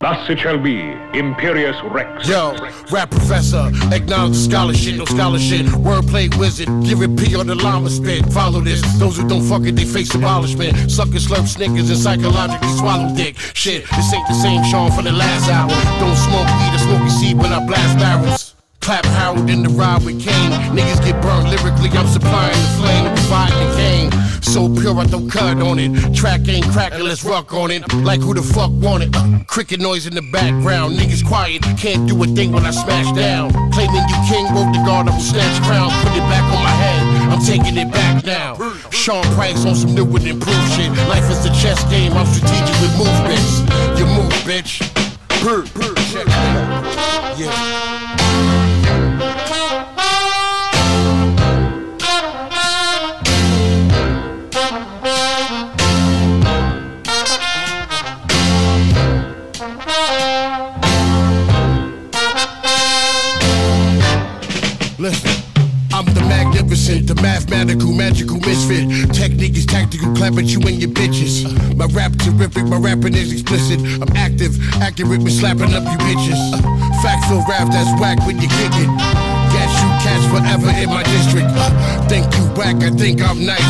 Thus it shall be, Imperius Rex. Yo, rap professor, acknowledge scholarship, no scholarship. Wordplay wizard, give it P on the llama spit. Follow this, those who don't fuck it, they face abolishment. Suckers slurp snickers and psychologically swallow dick. Shit, this ain't the same Sean from the last hour. Don't smoke weed or smoky seed when I blast barrels. Clap Harold in the ride with Kane. Niggas get burned lyrically, I'm supplying the flame to provide the cane. So pure, I don't cut on it. Track ain't cracking, let's rock on it. Like who the fuck want it? Uh, cricket noise in the background. Niggas quiet, can't do a thing when I smash down. Claiming you king, broke the guard, I will snatch crown. Put it back on my head, I'm taking it back now. Sean Price on some new and improved shit. Life is a chess game, I'm strategic with movements. You move, bitch. Check it out. Yeah. The mathematical, magical misfit. Technique is tactical, clap at you and your bitches. My rap terrific, my rapping is explicit. I'm active, accurate with slapping up you bitches. Factual rap that's whack when you kick it. Gas you catch forever in my district. Think you whack, I think I'm nice.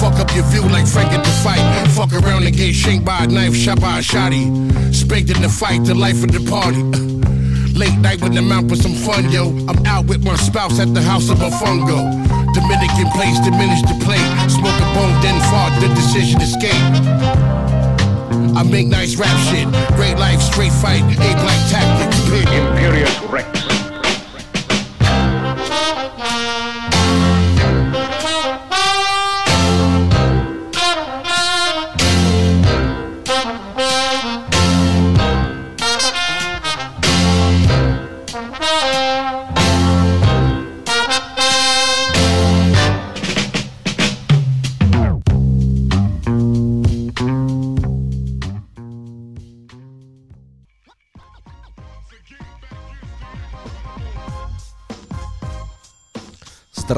Fuck up your view like Frank at the fight. Fuck around and get shanked by a knife, shot by a shotty. Spanked in the fight, the life of the party. Late night when I'm out for some fun, yo. I'm out with my spouse at the house of a fungo. Dominican place, diminish the plate. Smoke a bone, then fart, the decision escape. I make nice rap shit. Great life, straight fight, eight black tactics. Imperius Rex.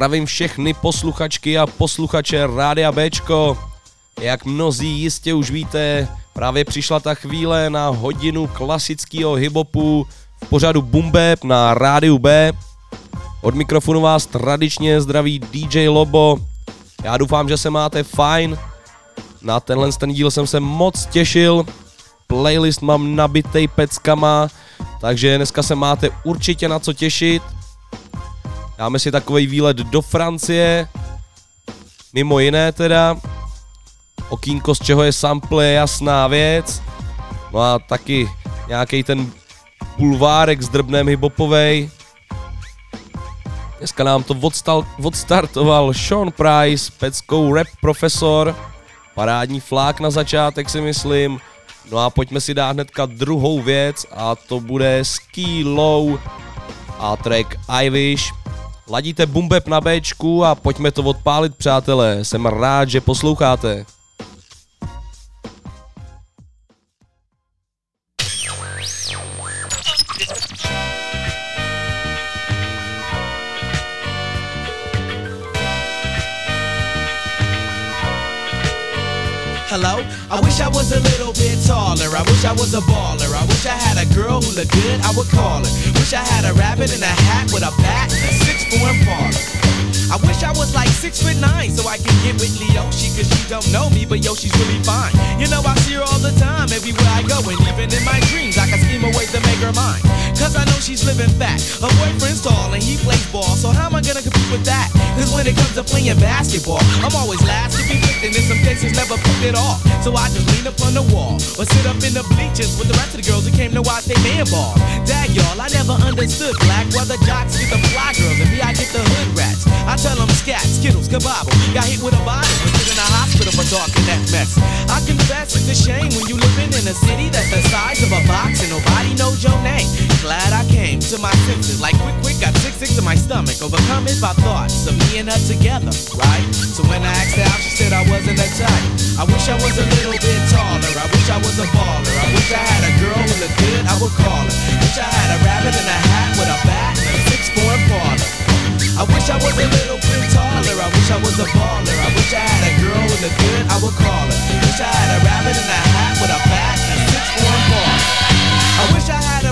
Zdravím všechny posluchačky a posluchače Rádia Bčko. Jak mnozí jistě už víte, právě přišla ta chvíle na hodinu klasického hiphopu v pořadu Bumbeb na Rádiu B. Od mikrofonu vás tradičně zdraví DJ Lobo. Já doufám, že se máte fajn. Na tenhle ten díl jsem se moc těšil. Playlist mám nabitej peckama, takže dneska se máte určitě na co těšit. Dáme si takový výlet do Francie, mimo jiné teda. Okýnko, z čeho je sample, je jasná věc. No a taky nějaký ten bulvárek s drbnem hiphopovej. Dneska nám to odstal, odstartoval Sean Price, peckou rap profesor. Parádní flák na začátek si myslím. No a pojďme si dát hnedka druhou věc a to bude Ski Low a track I Wish. Ladíte bumbeb na Bčku a pojďme to odpálit, přátelé. Jsem rád, že posloucháte. Hello? I wish I was a little bit taller. I wish I was a baller. I wish I had a girl who looked good, I would call her. Wish I had a rabbit in a hat with a bat and a six four parlor. I wish I was like six foot nine so I can get with Leoshi cause she don't know me, but yo, she's really fine. You know, I see her all the time everywhere I go, and even in my dreams, I can scheme a way to make her mine. Cause I know she's living fat. Her boyfriend's tall and he plays ball, so how am I gonna compete with that? Cause when it comes to playing basketball, I'm always last to be picked, and in some cases never picked it off. So I just lean up on the wall or sit up in the bleachers with the rest of the girls who came to watch they man ball. Dag y'all, I never understood black why the jocks get the fly girls and me I get the hood rats. I tell them scat, skittles, kabobble. Got hit with a bottle and put in a hospital for talking that mess. I confess it's a shame when you living in a city that's the size of a box and nobody knows your name. Glad I came to my senses like quick, quick, got sick, sick to my stomach. Overcome it by thoughts me and her together, right? So when I asked her out, she said I wasn't a type. I wish I was a little bit taller. I wish I was a baller. I wish I had a girl who looked good, I would call her. Wish I had a rabbit in a hat with a bat and a six-four parlor. I wish I was a little bit taller. I wish I was a baller. I wish I had a girl with a good, I would call her. Wish I had a rabbit in a hat with a bat and a six four father. I wish I had a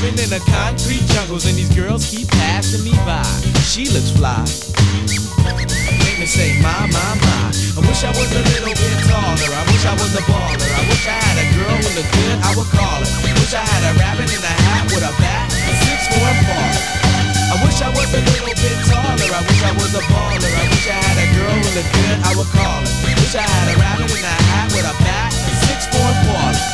in a concrete jungles and these girls keep passing me by. She looks fly. Make me say, my, my, my. I wish I was a little bit taller. I wish I was a baller. I wish I had a girl who looked good, I would call her. Wish I had a rabbit in a hat with a bat, a six and baller. I wish I was a little bit taller. I wish I was a baller. I wish I had a girl who looked good, I would call her. Wish I had a rabbit in a hat with a bat, a six and baller.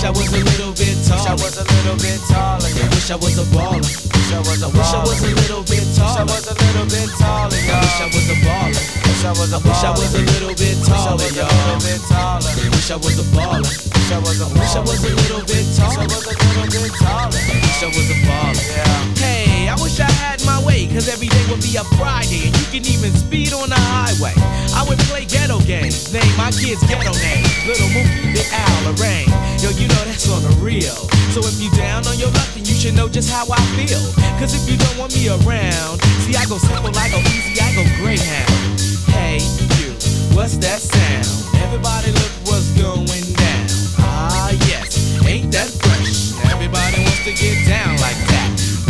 I wish I was a little bit taller. Wish I was a little bit taller. I wish I was a baller. Wish I was a baller. Wish I was a little bit taller. Wish I was a little bit taller. I wish I was a baller. Wish I was a Wish I was a little bit taller, y'all. Wish I was a baller. Wish I was a Wish I was a little bit taller. Wish I was a little bit taller. Wish I was a baller. Yeah. Hey, I wish I had my way, cause every day would be a Friday, and you can even speed on the highway. I would play ghetto games, name my kids ghetto names. Little Mookie, Big Al, Lorraine. Yo, you know that's on the real. So if you down on your luck, then you should know just how I feel. Cause if you don't want me around, see, I go simple, I go easy, I go Greyhound. Hey, you, what's that sound? Everybody look what's going down. Ah, yes, ain't that fresh? Everybody wants to get down like.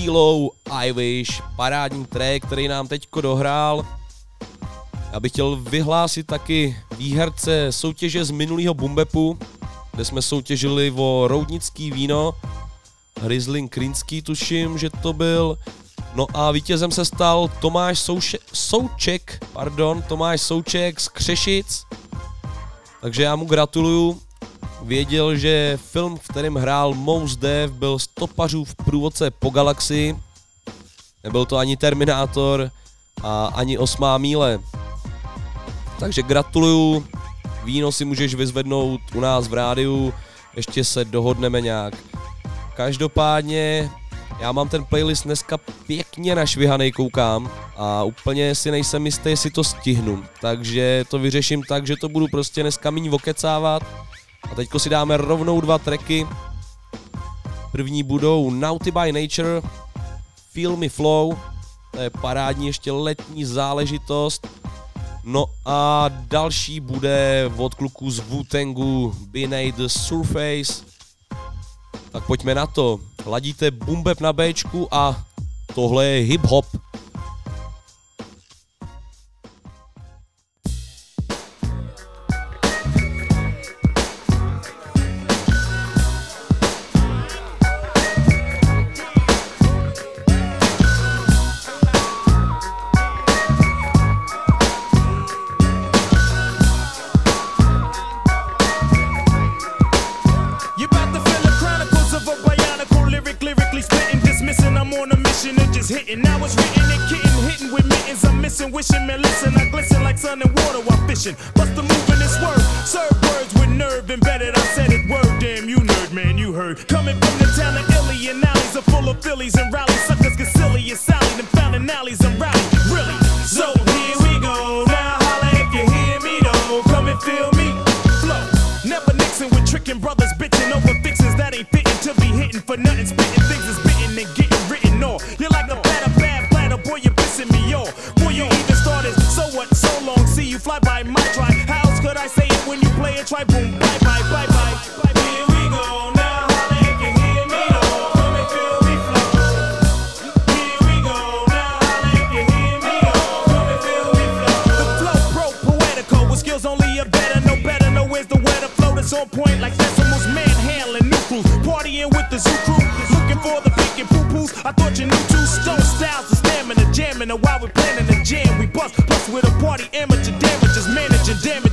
Skilo I Wish, parádní track, který nám teďko dohrál. Já bych chtěl vyhlásit taky výherce soutěže z minulého Bumbepu, kde jsme soutěžili o roudnický víno. Riesling Krinský tuším, že to byl. No a vítězem se stal Tomáš Souše, Souček, pardon, Tomáš Souček z Křešic. Takže já mu gratuluju. Věděl, že film, v kterém hrál Mous Dev, byl stopařův průvodce po galaxii. Nebyl to ani Terminátor a ani Osmá míle. Takže gratuluju, víno si můžeš vyzvednout u nás v rádiu, ještě se dohodneme nějak. Každopádně já mám ten playlist dneska pěkně našvihanej, koukám a úplně si nejsem jistý, jestli to stihnu. Takže to vyřeším tak, že to budu prostě dneska míň vokecávat. A teďko si dáme rovnou dva tracky. První budou Naughty by Nature, Feel Me Flow, to je parádní ještě letní záležitost. No a další bude od kluků z Wu-Tangu Beneath the Surface. Tak pojďme na to. Ladíte bumbeb na Bčku a tohle je hip-hop. Hitting. Now it's written and kitten, hitting with mittens. I'm missing, wishing, man, listen. I glisten like sun and water while fishing. Bust the move in this word. Serve words with nerve embedded. I said it word, damn you nerd, man, you heard. Coming from the town of Illy and alleys are full of Phillies and rallies. Suckers get silly and Sally, them founding alleys and rally. Really? So here we go. Now holla if you hear me though. Come and feel me. Flow. Never mixing with tricking brothers, bitching over fixes that ain't fitting to be hitting for nothing. Spitting things is Try boom, bye bye, bye bye. Here we go now. Skills better, no better, no the weather flow on point like decimals, manhandling neutrals, partying with the zoo crew, looking for the pink and poo poos. I thought you knew two stone styles, the stamina, jamming, and while we're planning the jam, we bust, plus with a party amateur damages, managing damage.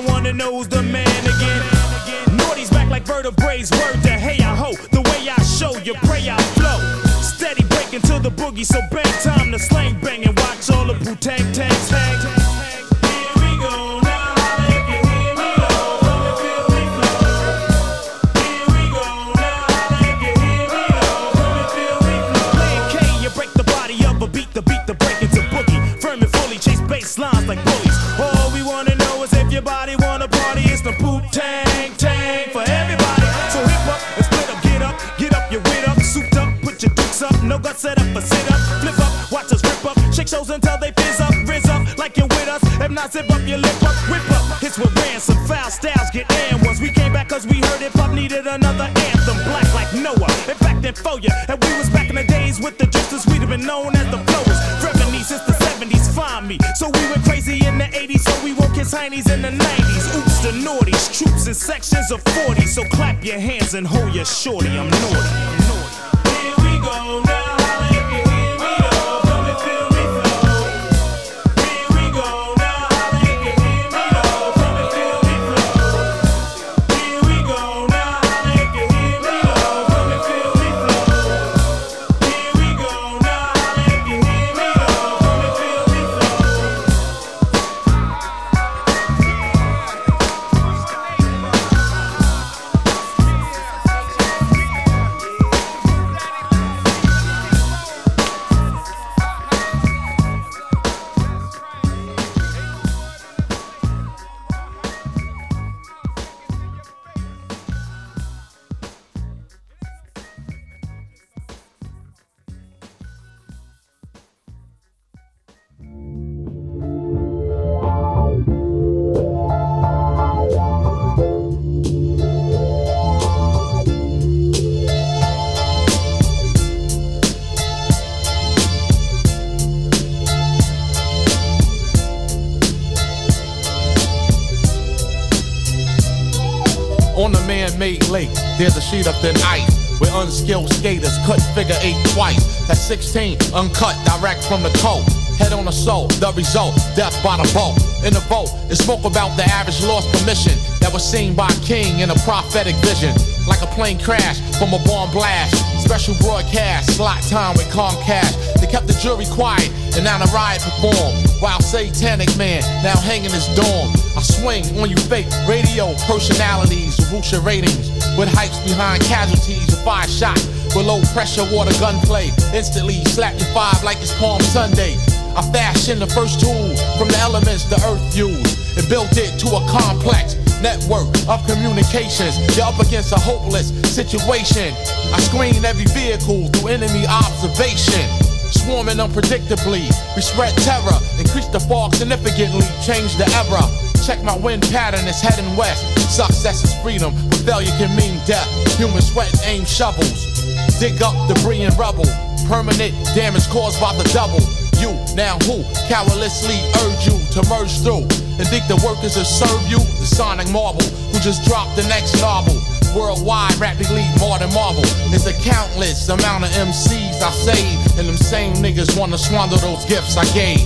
I wanna know who's the man again. Naughty's back like vertebrae, word to hey I ho, the way I show you pray I flow. Steady breaking to the boogie, so bang time to slang bang and watch all the poo tang until they fizz up, rizz up, like you're with us. If not, zip up your lip up, whip up. Hits with ransom, foul styles get in once we came back cause we heard hip hop needed another anthem, black like Noah. In fact, then for ya, and we was back in the days with the justice we'd have been known as the flowers. Revenue since the 70s, find me. So we went crazy in the 80s, so we woke his heinies in the 90s. Oops, the naughties, troops in sections of 40. So clap your hands and hold your shorty, I'm naughty. 16, uncut direct from the coat. Head on a soul, the result, death by the boat. In the boat, it spoke about the average lost permission that was seen by King in a prophetic vision. Like a plane crash from a bomb blast. Special broadcast, slot time with Comcast. They kept the jury quiet, and now the riot performed. While Satanic Man now hanging his dorm. I swing on you fake radio personalities your ratings. With hypes behind casualties with five shots. With low pressure water gunplay. Instantly slap your five like it's Palm Sunday. I fashioned the first tool from the elements the earth used and built it to a complex network of communications. You're up against a hopeless situation. I screen every vehicle through enemy observation. Swarming unpredictably, we spread terror, increase the fog significantly, change the era. Check my wind pattern, it's heading west. Success is freedom, but failure can mean death. Human sweat and aim shovels. Dig up debris and rubble. Permanent damage caused by the double. You, now who, cowardice urge you to merge through and think the workers will serve you? The sonic marvel who just dropped the next novel. Worldwide, rapidly more than Marvel. It's a countless amount of MCs I saved, and them same niggas wanna squander those gifts I gave.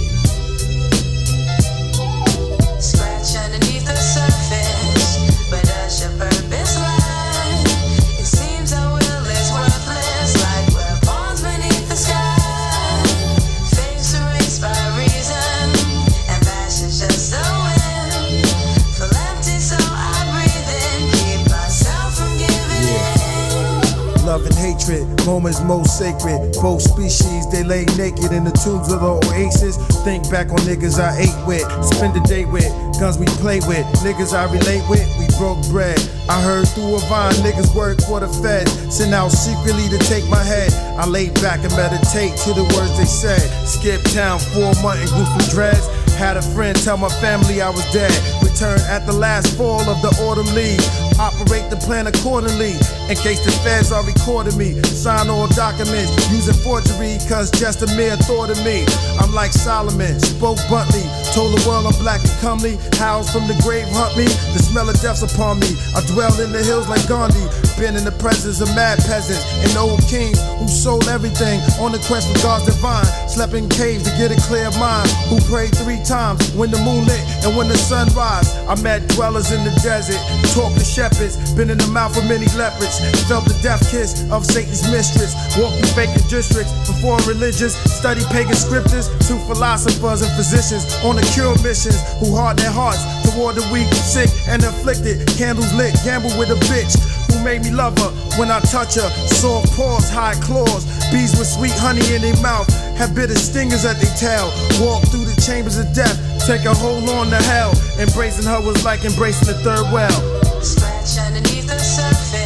Moments most sacred. Both species, they lay naked in the tombs of the oasis. Think back on niggas I ate with, spend the day with, guns we play with, niggas I relate with, we broke bread. I heard through a vine, niggas work for the fed, sent out secretly to take my head. I laid back and meditate to the words they said. Skip town, four month groups with dreads. Had a friend tell my family I was dead. Returned at the last fall of the autumn leaves. Operate the plan accordingly. In case the feds are recording me. Sign all documents using forgery, cause just a mere thought of me. I'm like Solomon, spoke bluntly. Told the world I'm black and comely. Howls from the grave hunt me. The smell of death's upon me. I dwell in the hills like Gandhi. Been in the presence of mad peasants and old kings who sold everything on the quest for God's divine. Slept in caves to get a clear mind. Who prayed three times when the moon lit and when the sun rise. I met dwellers in the desert, talked to shepherds, been in the mouth of many leopards. Felt the death kiss of Satan's mistress. Walked through vacant districts for foreign religions. Studied pagan scriptures to philosophers and physicians on the cure missions who harden their hearts toward the weak, sick, and afflicted. Candles lit, gamble with a bitch who made me love her when I touch her. Soft paws, high claws, bees with sweet honey in their mouth, have bitter stingers at their tail. Walk through the chambers of death, take a hold on to hell. Embracing her was like embracing the third well. Scratch underneath the surface.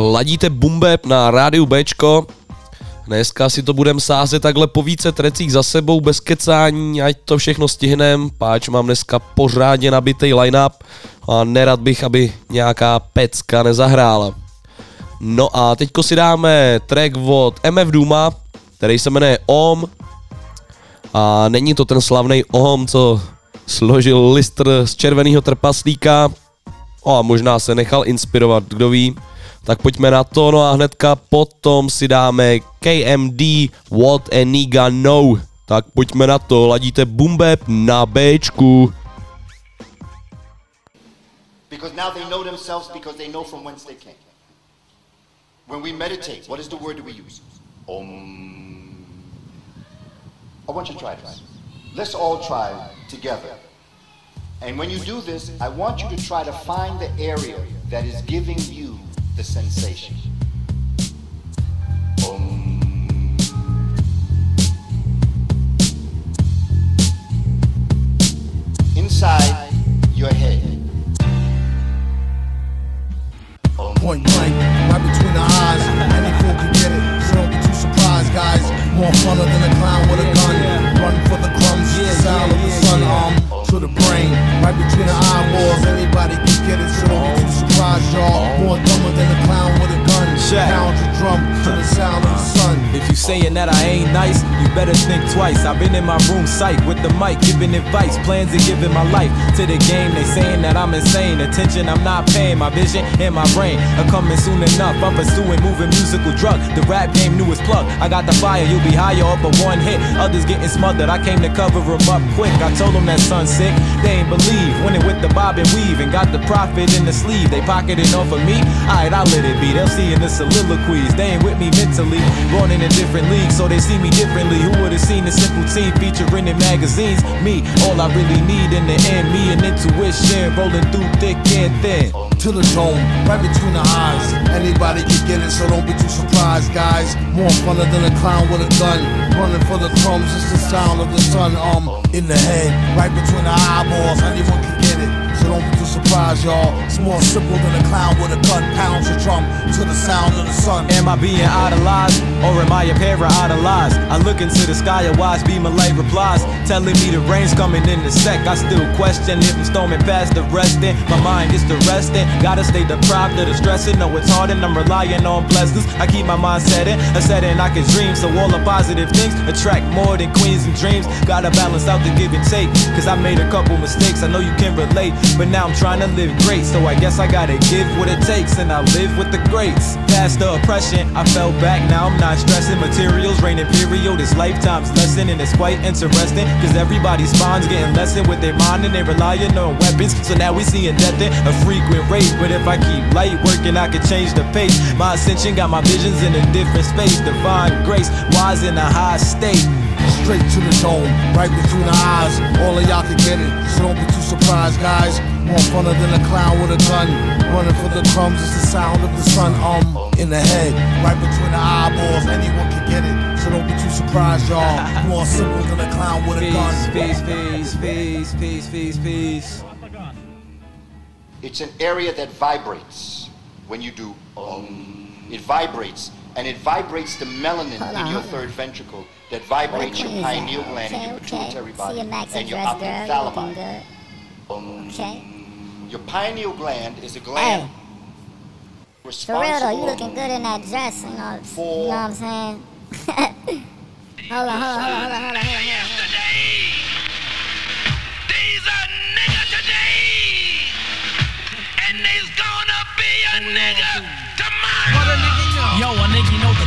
Ladíte Bumbeb na rádiu Bčko. Dneska si to budem sázet takhle po více trecích za sebou, bez kecání, ať to všechno stihnem, páč mám dneska pořádně nabitý line-up a nerad bych, aby nějaká pecka nezahrála. No a teďko si dáme track od MF Duma, který se jmenuje OM a není to ten slavný OM, co složil listr z červeného trpaslíka, o, a možná se nechal inspirovat, kdo ví. Tak pojďme na to, no a hnedka potom si dáme KMD What a Nigga Know. Tak pojďme na to, ladíte Bumbeb na Bčku. Because now they know themselves because they know from whence they came. When we meditate, what is the word we use? Om. I want you to try this. Let's all try together. And when you do this, I want you to try to find the area that is giving you the sensation. Inside your head. Point blank, right between the eyes. Any fool can get it, so don't be too surprised, guys. More funner than a clown with a gun. Run for the crumbs, the sound of the sun arm to the brain. Right between the eyeballs, anybody can get it, so don't be too surprised, y'all. More dumber than a clown with a Pound the drum to the sound of the sun. If you saying that I ain't nice, you better think twice. I've been in my room psych with the mic, giving advice, plans and giving my life to the game. They saying that I'm insane. Attention, I'm not paying. My vision and my brain are coming soon enough. I'm pursuing moving musical drug. The rap game newest plug. I got the fire, you'll be higher up a one hit. Others getting smothered. I came to cover them up quick. I told them that son sick. They ain't believe. Winning with the bob and weave and got the profit in the sleeve. They pocketing off of me. Alright, I'll let it be. They'll see in the soliloquies. They ain't with me mentally. Born in a different league, so they see me differently. Who would have seen a simple team featuring in magazines? Me, all I really need in the end. Me and intuition rolling through thick and thin. to the dome, right between the eyes. Anybody can get it, so don't be too surprised, guys. More funner than a clown with a gun. Running for the crumbs, it's the sound of the sun, um, in the head, right between the eyeballs. Anyone can get it, so don't surprised, y'all. It's more simple than a clown with a gun. Pounds a drum to the sound of the sun. Am I being idolized or am I a para-idolized? I look into the sky, a wise beam of light replies, telling me the rain's coming in the sec. I still question if I'm storming past the resting. My mind is the resting. Gotta stay deprived of the stressing. No, it's hard and I'm relying on blessings. I keep my mind setting, a setting I can dream. So all the positive things attract more than queens and dreams. Gotta balance out the give and take, cause I made a couple mistakes. I know you can relate, but now I'm trying to live great, so I guess I gotta give what it takes, and I live with the greats. Past the oppression, I fell back, now I'm not stressing. Materials reign imperial, this lifetime's lesson, and it's quite interesting, cause everybody's spawns getting lessened with their mind, and they relying on weapons, so now we seeing death in a frequent rate. But if I keep light working, I could change the pace. My ascension got my visions in a different space, divine grace, wise in a high state. Straight to the dome, right between the eyes. All of y'all can get it, so don't be too surprised, guys. More funner than a clown with a gun. Running for the crumbs is the sound of the sun, um, in the head, right between the eyeballs. Anyone can get it, so don't be too surprised, y'all. More simple than a clown with a gun. Peace, peace, peace, peace, peace, peace, peace. It's an area that vibrates when you do um. It vibrates, and it vibrates the melanin Hold in on, your third ventricle that vibrates your Queen is that? pineal gland and your Okay, pituitary okay. body See your maxi and your dress, girl. You looking ophthalmos. good. Um, Okay. Your pineal gland is a gland For real responsible. though, you looking good in that dress. You know, you know what I'm saying? hold on, hold on, hold on, hold on, hold on, hold on. Hold on. These a nigga today, and they's gonna be a nigga tomorrow. What a nigga know? Yo, a nigga know the game.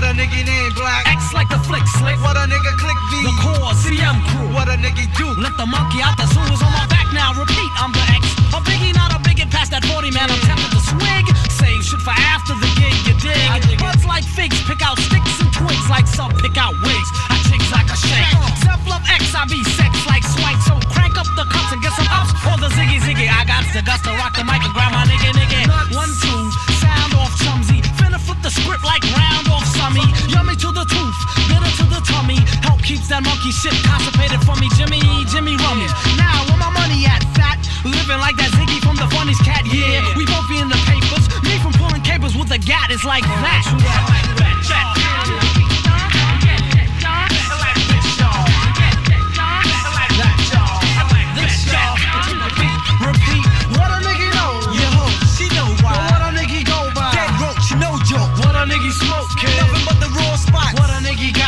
What a nigga name black. X like the flick slick. What a nigga click V. The core CM crew. What a nigga do. Let the monkey out the zoo is on my back now. Repeat, I'm the X. A biggie, not a bigot. Past that 40 man, I'm tempted to swig. Save shit for after the gig, you dig? Buds like figs, pick out sticks and twigs like some pick out wigs. I jigs like a shake. Zev Love X, I be sex like swank. So crank up the cups and get some ups. Or the ziggy ziggy. I got the guts to rock the mic and grab my nigga nigga. One, two, flip the script like round off summy. Yummy to the tooth, bitter to the tummy. Help keeps that monkey shit constipated for me. Jimmy, Jimmy Rummy. Now, where my money at, fat? Living like that Ziggy from the funniest cat, yeah. We both be in the papers. Me from pulling capers with a gat is like that. Repeat, smoke, kid. Nothing but the raw spots. What a nigga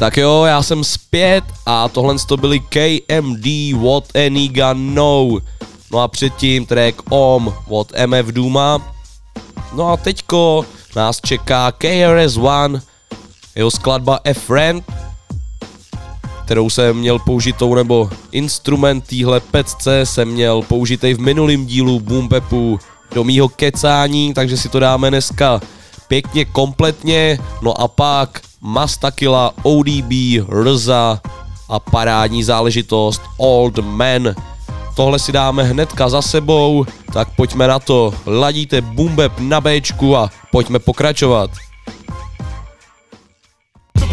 Tak jo, já jsem zpět a tohle to byly KMD What a Nigga Know. No a předtím track OM od MF Duma. No a teďko nás čeká KRS-One, jeho skladba A Friend, kterou jsem měl použitou, nebo instrument týhle pecce jsem měl použitej v minulém dílu Boom Bapu do mýho kecání, takže si to dáme dneska pěkně kompletně, no a pak Mastakila, ODB, Rza a parádní záležitost Old Man. Tohle si dáme hnedka za sebou, tak pojďme na to. Ladíte Bumbeb na Bčku a pojďme pokračovat. The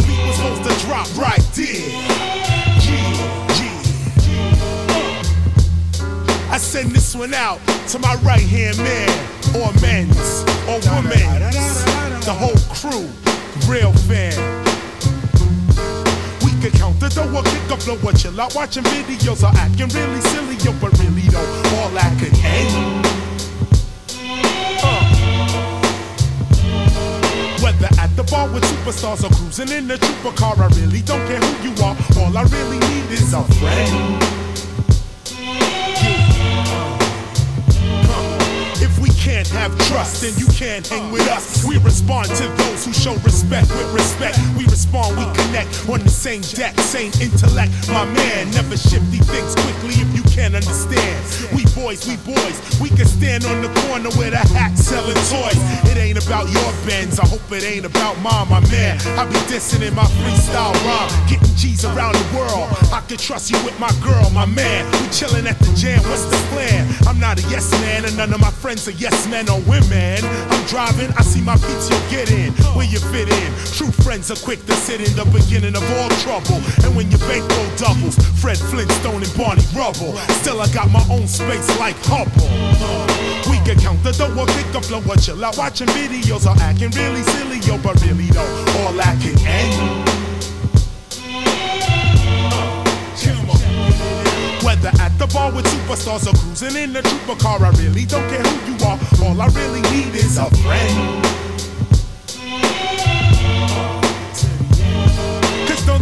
beat was supposed to drop right there. Send this one out to my right hand man, or men's, or women's, the whole crew, real fan. We could count the dough or kick a flow or chill out watching videos or acting really silly, yo, but really though, all that could end. Whether at the bar with superstars or cruising in a trooper car, I really don't care who you are. All I really need is a friend. We can't have trust, then you can't hang with us. We respond to those who show respect with respect. We respond, we connect on the same deck, same intellect. My man, never shifty things quickly if you can't understand. We boys, we boys, we can stand on the corner with a hat selling toys. It ain't about your bends, I hope it ain't about mine, my man. I be dissing in my freestyle rhyme, getting G's around the world. I can trust you with my girl, my man. We chilling at the jam, what's the plan? I'm not a yes man, and none of my friends are yes men or women. I'm driving, I see my beats, you get in, where you fit in. True friends are quick to sit in the beginning of all trouble. And when your bankroll doubles, Fred Flintstone and Barney Rubble. Still, I got my own space like Hubble. We can count the dough or kick a flow or chill out watching videos or acting really silly, yo, but really though, all that can end. Eh? Whether at the bar with superstars or cruising in a trooper car, I really don't care who you are. All I really need is a friend.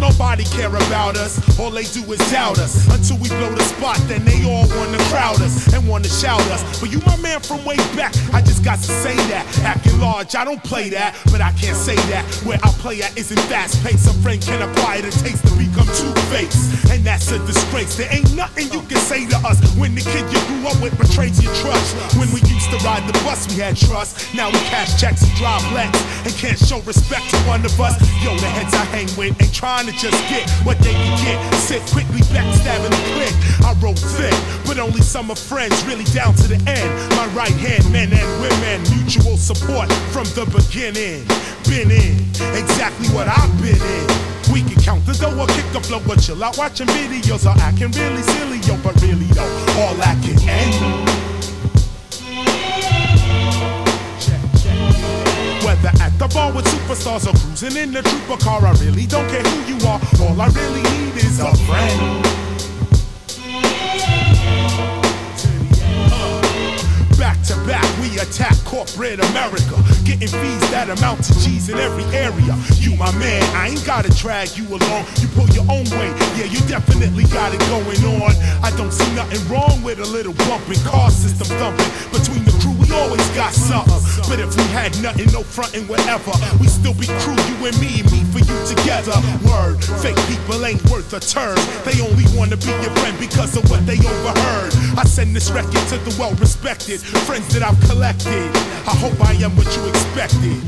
Nobody care about us. All they do is doubt us. Until we blow the spot, then they all wanna crowd us and wanna shout us. But you my man from way back, I just got to say that. Acting large, I don't play that, but I can't say that. Where I play at isn't fast paced. A friend can acquire the taste to become two faced. And that's a disgrace. There ain't nothing you can say to us when the kid you grew up with betrays your trust. When we used to ride the bus, we had trust. Now we cash checks and drive Lex and can't show respect to one of us. Yo, the heads I hang with ain't trying to just get what they can get. Sit quickly backstabbing the click. I roll thick, but only some of friends really down to the end. My right hand, men and women, mutual support from the beginning. Been in exactly what I've been in. We can count the dough or kick the flow or chill out watching videos or acting really silly, yo, but really though, all I can end. Superstars or cruising in the trooper car, I really don't care who you are. All I really need is a friend. Back to back, we attack corporate America. Getting fees that amount to G's in every area. You, my man, I ain't gotta drag you along. You pull your own way, yeah, you definitely got it going on. I don't see nothing wrong with a little bumping, car system thumping. Between the crew, always got something. But if we had nothing, no frontin', whatever, we still be crew, you and me, me for you together. Word, fake people ain't worth a turn. They only wanna be your friend because of what they overheard. I send this record to the well respected friends that I've collected. I hope I am what you expected.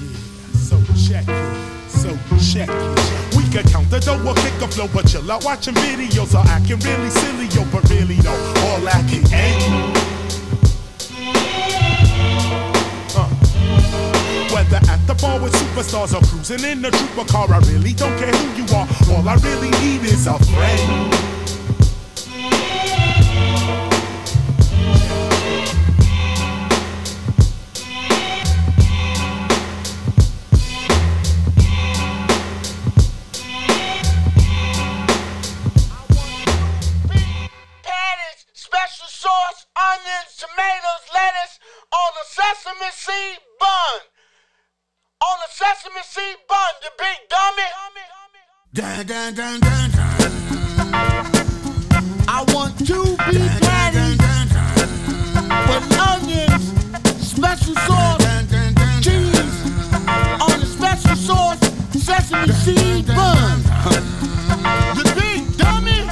Yeah, so check it, so check it. We can count the dough or kick a flow, but chill out watching videos or acting really silly, yo, but really though, all that can end. Uh. Whether at the bar with superstars or cruising in a trooper car, I really don't care who you are. All I really need is a friend. Dun, dun, dun, dun, dun. I want two beef patties with onions, special sauce, cheese on the special sauce, sesame seed bun. You big dummy?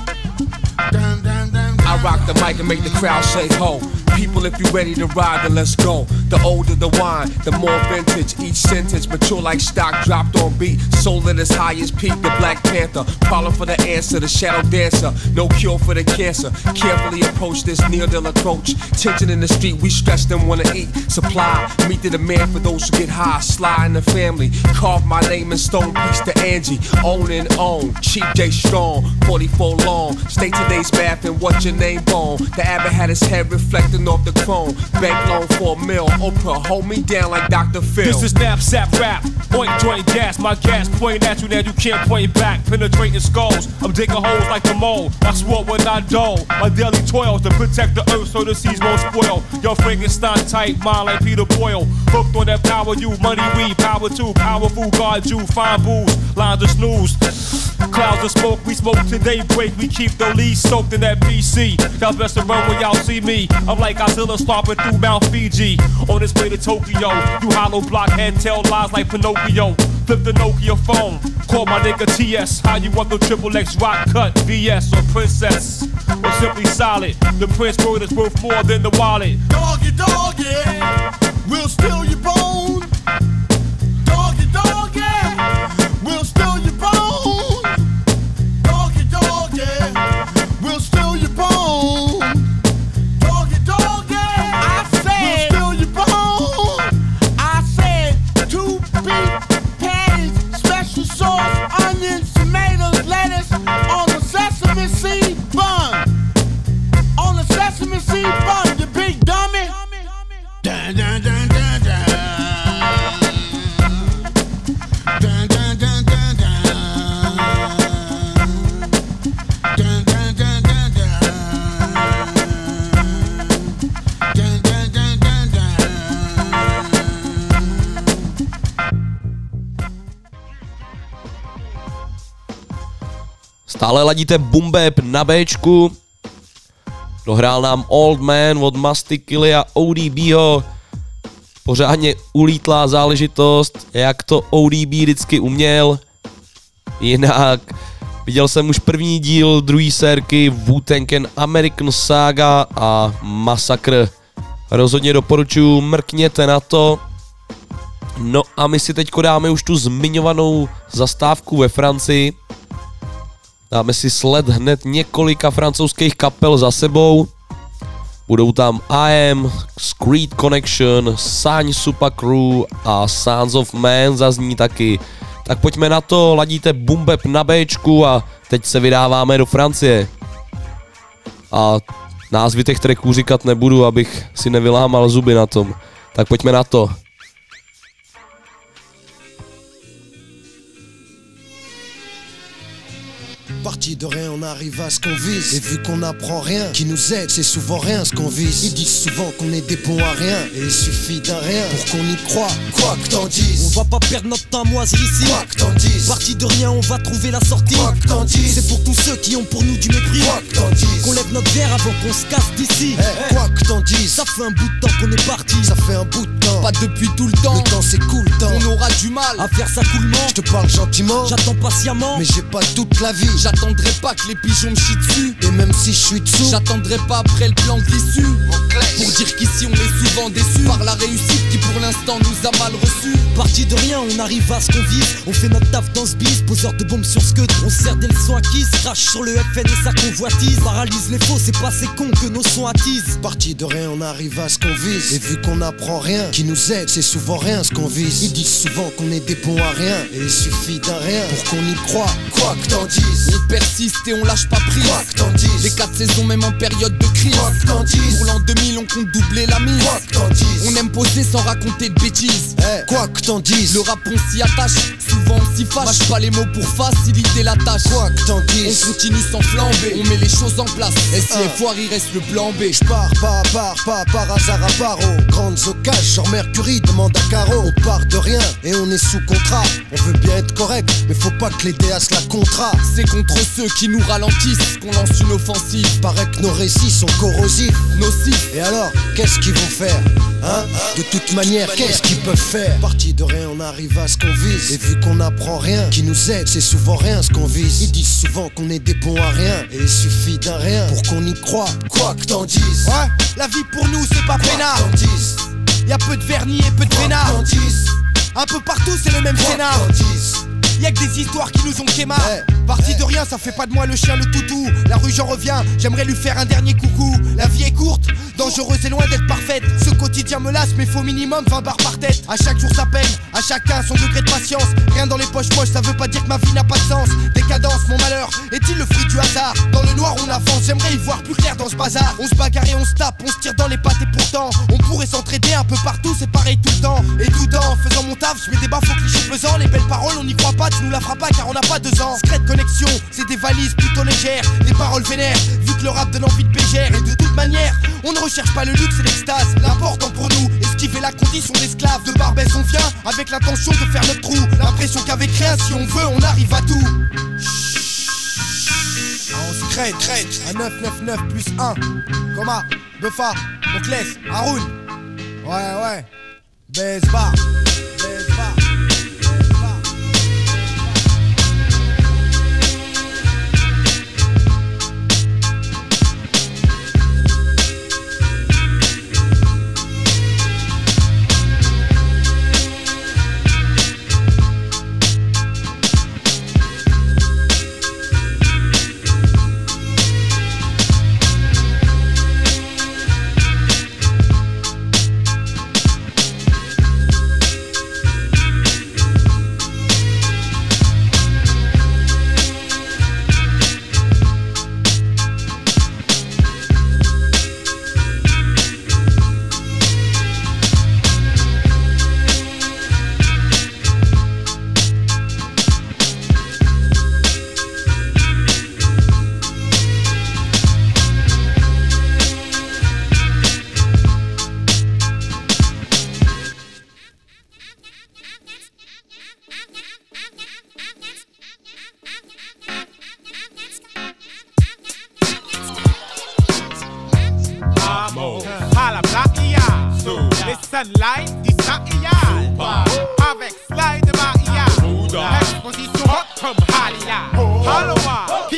I rock the mic and make the crowd say ho. People, if you ready to ride, then let's go. The older the wine, the more vintage. Each sentence mature like stock dropped on beat. Soul at its highest peak, the Black Panther. Calling for the answer, the shadow dancer. No cure for the cancer. Carefully approach this near deal approach. Tension in the street, we stress them wanna eat. Supply, meet the demand for those who get high. Sly in the family. Carve my name in stone, piece to Angie. Own and own. Cheap J strong, 44 long. Stay today's bath and what's your name bone? The abbot had his head reflecting off the chrome. Bank loan for a mill. Oprah, hold me down like Dr. Phil. This is knapsack rap. Point joint gas, my gas pointing at you now you can't point back. Penetrating skulls, I'm digging holes like the mole. I swore when I dull. My daily toils to protect the earth so the seas won't spoil. Yo, Frankenstein type, mind like Peter Boyle. Hooked on that power, you money weed, power too, powerful guard you, fine booze, lines of snooze. Clouds of smoke, we smoke today break. We keep the lead soaked in that BC. Y'all best to run when y'all see me. I'm like Godzilla stomping through Mount Fuji. On his way to Tokyo, you hollow blockhead tell lies like Pinocchio. Flip the Nokia phone, call my nigga TS. How you want the triple X rock cut, VS or Princess? Or simply solid. The Prince word is worth more than the wallet. Doggy, doggy, we'll steal your bone. Doggy, doggy, we'll steal Stále ladíte Bumbeb na Bčku. Dohrál nám Old Man od Masty a ODBho. Pořádně ulítlá záležitost, jak to ODB vždycky uměl. Jinak viděl jsem už první díl druhé sérky wu American Saga a Massacre. Rozhodně doporučuji, mrkněte na to. No a my si teď dáme už tu zmiňovanou zastávku ve Francii. Dáme si sled hned několika francouzských kapel za sebou. Budou tam AM, Screed Connection, Saň Super Crew a Sons of Man zazní taky. Tak pojďme na to, ladíte Bumbeb na Bčku a teď se vydáváme do Francie. A názvy těch tracků říkat nebudu, abych si nevylámal zuby na tom. Tak pojďme na to. Parti de rien, on arrive à ce qu'on vise. Et vu qu'on n'apprend rien, qui nous aide, c'est souvent rien ce qu'on vise. Ils disent souvent qu'on est des bons à rien. Et il suffit d'un rien pour qu'on y croit. Quoi que t'en dises. On va pas perdre notre temps moisir ici. Quoi que t'en dises. Parti de rien, on va trouver la sortie. Quoi que t'en dises. C'est pour tous ceux qui ont pour nous du mépris. Quoi que t'en dises. Qu'on lève notre verre avant qu'on se casse d'ici. Eh, Quoi que t'en dises. Ça fait un bout de temps qu'on est parti. Ça fait un bout de temps. Pas depuis tout le temps. Le temps s'écoule, mal à faire ça coulement. Je te parle gentiment. J'attends patiemment. Mais j'ai pas toute la vie. J'attendrai pas que les pigeons me chient dessus. Et même si je suis dessous. J'attendrai pas après le plan de l'issue. Pour dire qu'ici on est souvent déçus par la réussite qui pour l'instant nous a mal reçus. Parti de rien, on arrive à ce qu'on vise. On fait notre taf dans ce bis, poseur de bombes sur ce que On sert des leçons acquises, crache sur le FN et sa convoitise. Paralyse les faux, c'est pas ces cons que nos sons attisent. Parti de rien, on arrive à ce qu'on vise. Et vu qu'on n'apprend rien, qui nous aide, c'est souvent rien ce qu'on vise. Ils disent souvent qu'on est des bons à rien. Et il suffit d'un rien pour qu'on y croit. Quoi que t'en dises. On persiste et on lâche pas prise. Quoi que t'en dises. Les quatre saisons, même en période de crise. Quoi que t'en dises. Pour l'an 2000, on compte doubler la mise. Quoi que t'en dises. On aime poser sans raconter de bêtises. Eh, quoi que t'en dises. Le rap, on s'y attache. Souvent, on s'y fâche. Mâche pas les mots pour faciliter la tâche. Quoi que t'en dises. On continue sans flamber. On met les choses en place. Et si Ah. les foires, il reste le plan B. J'pars pas à part, pas par hasard à part aux grandes occasions. Genre Mercury demande à Caro. On part de rien et on est sous contrat. On veut bien être correct, mais faut pas que les DA se la contrat. C'est contre ceux qui nous ralentissent qu'on lance une offensive. Paraît que nos récits sont corrosifs, nocifs. Et alors, qu'est-ce qu'ils vont faire Hein? De toute manière, qu'est-ce qu'ils peuvent faire? Parti de rien, on arrive à ce qu'on vise. Et vu qu'on n'apprend rien, qui nous aide, c'est souvent rien ce qu'on vise. Ils disent souvent qu'on est des bons à rien. Et il suffit d'un rien pour qu'on y croit. Quoi que t'en dises. Ouais, la vie pour nous c'est pas peinard. Y a peu de vernis et peu de vénard. Un peu partout c'est le même scénar. Y'a que des histoires qui nous ont quémar. Parti de rien, ça fait pas de moi le chien, le toutou. La rue, j'en reviens, j'aimerais lui faire un dernier coucou. La vie est courte, dangereuse et loin d'être parfaite. Ce quotidien me lasse, mais faut minimum 20 barres par tête. À chaque jour sa peine, à chacun son degré de patience. Rien dans les poches poches, ça veut pas dire que ma vie n'a pas de sens. Décadence, mon malheur, est-il le fruit du hasard? Dans le noir, on avance, j'aimerais y voir plus clair dans ce bazar. On se bagarre et on se tape, on se tire dans les pattes et pourtant, on pourrait s'entraider un peu partout, c'est pareil tout le temps. Et tout en faisant mon taf, je mets des aux clichés pesants. Les belles paroles, on n'y croit pas, tu nous la feras pas car on n'a pas deux ans. Secrète connexion, c'est des valises plutôt légères, des paroles vénères, vu que le rap donne envie de bégère. Et de toute manière, on ne recherche pas le luxe et l'extase. L'important pour nous est la condition d'esclave. De Barbès, on vient avec l'intention de faire notre trou. L'impression qu'avec rien, si on veut, on arrive à tout. On se crête, crête, à 999 plus 1. Coma, Buffa, Moclès, Haroun. Ouais, ouais. Baise bar, bar. Sunlight, d'Israël, avec slide Maia, exposition hot comme Halila, Haloa,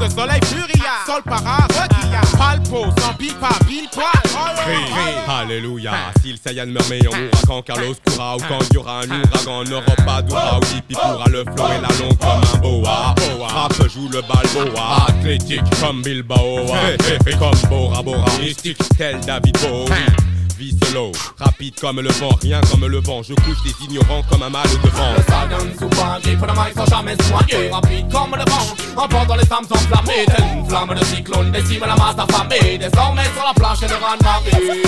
de soleil furia, sol para requilla, palpo, sans pipa, pile poil, Alléluia. Si le Saiyan meurt, mais on mourra quand Carlos courra ou quand il y aura un ouragan. N'aura pas d'aura ou hippie pourra le flow et la longue comme un boa. Rap joue le balboa. Athlétique comme Bilbao. Comme Bora Bora. Mystique tel David Bowie. Vie rapide comme le vent, rien comme le vent. Je couche les ignorants comme un mal de vent. Le Saiyan souvent pour le mic sans jamais noyer Rapide comme le vent, emportant les flammes enflammées. Telle une flamme de cyclone décime la masse affamée Désormais sur la planche et le rang de marée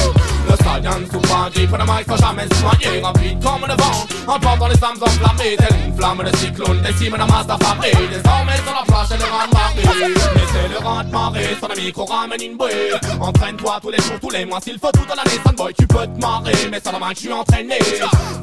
Le Saiyan souvent pour le mic sans jamais noyer Rapide comme le vent, emportant les flammes enflammées. Telle une flamme de cyclone décime la masse affamée Désormais sur la planche et le rang de marée Mais c'est le rang de marée, sur le micro ramène une bouée. Entraîne-toi tous les jours, tous les mois, s'il faut toute l'année Sunboy, tu peux te marrer, mais sur la main que je suis entraîné.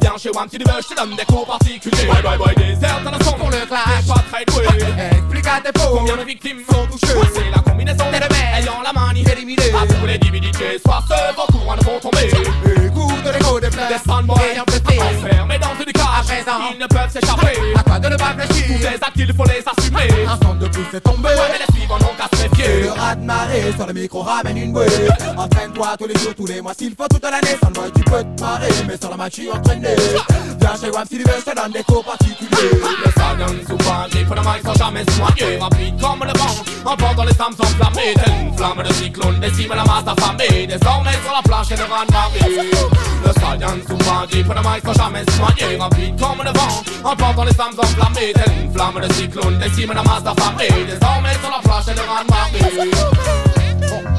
Viens chez si tu veux, je te donne des cours particuliers. Boy, boy, boy, désert le son pour le clash. T'es pas très doué. Explique à tes pauvres combien de victimes sont touchées. C'est la combinaison des rebelles ayant la manie éliminée À tous les divinités, soit ceux vos courants ne vont tomber. Écoute l'écho des fleurs. Des soundboys ayant pété Enfermés dans une cage. À présent, ils ne peuvent s'échapper. À quoi de ne pas fléchir? Tous les actes, il faut les assumer. Un son de plus est tombé. Ouais, mais les suivants n'ont qu'à se méfier. Le rat de marée sur le micro ramène une bouée. Entraîne-toi tous les jours, tous les mois, s'il faut toute l'année. Sunboy, tu peux te marrer, mais sur la match, suis entraîné Viens chez WAM si tu veux, je te donne des cours particuliers. Le souvent dit pour le mic sans jamais noyer Rapide comme le vent, emportant les flammes enflammées. Telle une flamme de cyclone décime la masse affamée Désormais sur la planche et le rang de marée Le souvent dit pour le mic sans jamais noyer Rapide comme le vent, emportant les flammes enflammées. Telle une flamme de cyclone décime la masse affamée Désormais sur la planche et le rang de marée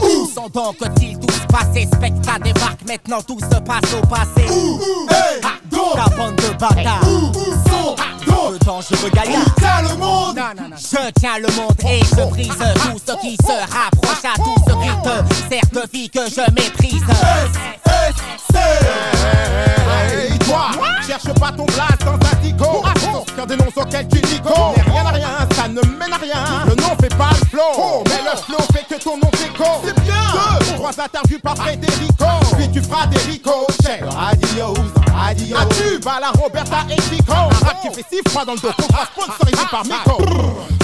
Où sont donc ils passés Spectra débarque, maintenant tout se passe au passé. Ta bande de bâtards. Le temps je veux gagner Tiens le monde. Non, non, non. Je tiens le monde et je brise tout ce qui se rapproche à tout ce qui te sert de vie que je maîtrise Hey, Moi, cherche pas ton blaze dans un tico. Des noms auxquels tu nico. Mais rien à rien, ça ne mène à rien. Le nom fait pas le flow. Mais le flow fait que ton nom déco. C'est bien. Deux, trois interviews par Federico. Puis tu feras des ricochets. Adios, adios. Un tube à la Roberta et Chico. Un rap qui fait si froid dans le dos. Contrat sponsorisé par Miko.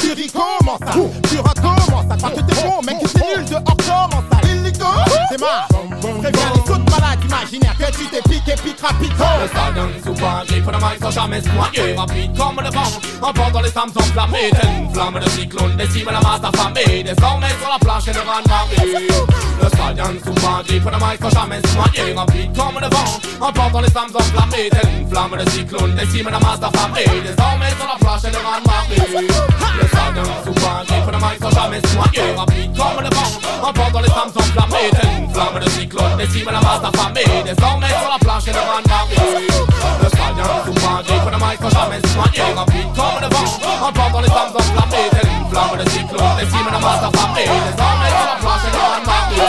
Tu recommences ça? Tu recommences ça? Quand tu t'es bon, mec, tu t'es nul dehors, comment ça? Illico. Démarre. Préviens les autres malades imaginaires que tu t'es piqué, piquera, pico. Le stadion souvent gris pour le mic sans jamais se Rapide comme le vent, emportant les flammes enflammées. Telle une flamme de cyclone décime la masse affamée Désormais sur la planche et le rang marée. Le stadion souvent gris pour le mic sans jamais noyer. Rapide comme le vent, emportant les flammes enflammées. Telle une flamme de cyclone décime la masse affamée Désormais sur la planche et le rang marée. Le stadion souvent gris pour le mic sans jamais noyer. Rapide comme le vent, emportant les flammes enflammées. Telle une flamme de cyclone décime la masse affamée Désormais sur la planche et le rang marée. Le stadion souvent gris pour le mic sans jamais se noyer Rapide comme le vent, emportant les flammes enflammées Telle une flamme de cyclone, décime la masse affamée Désormais sur la planche et le rang marée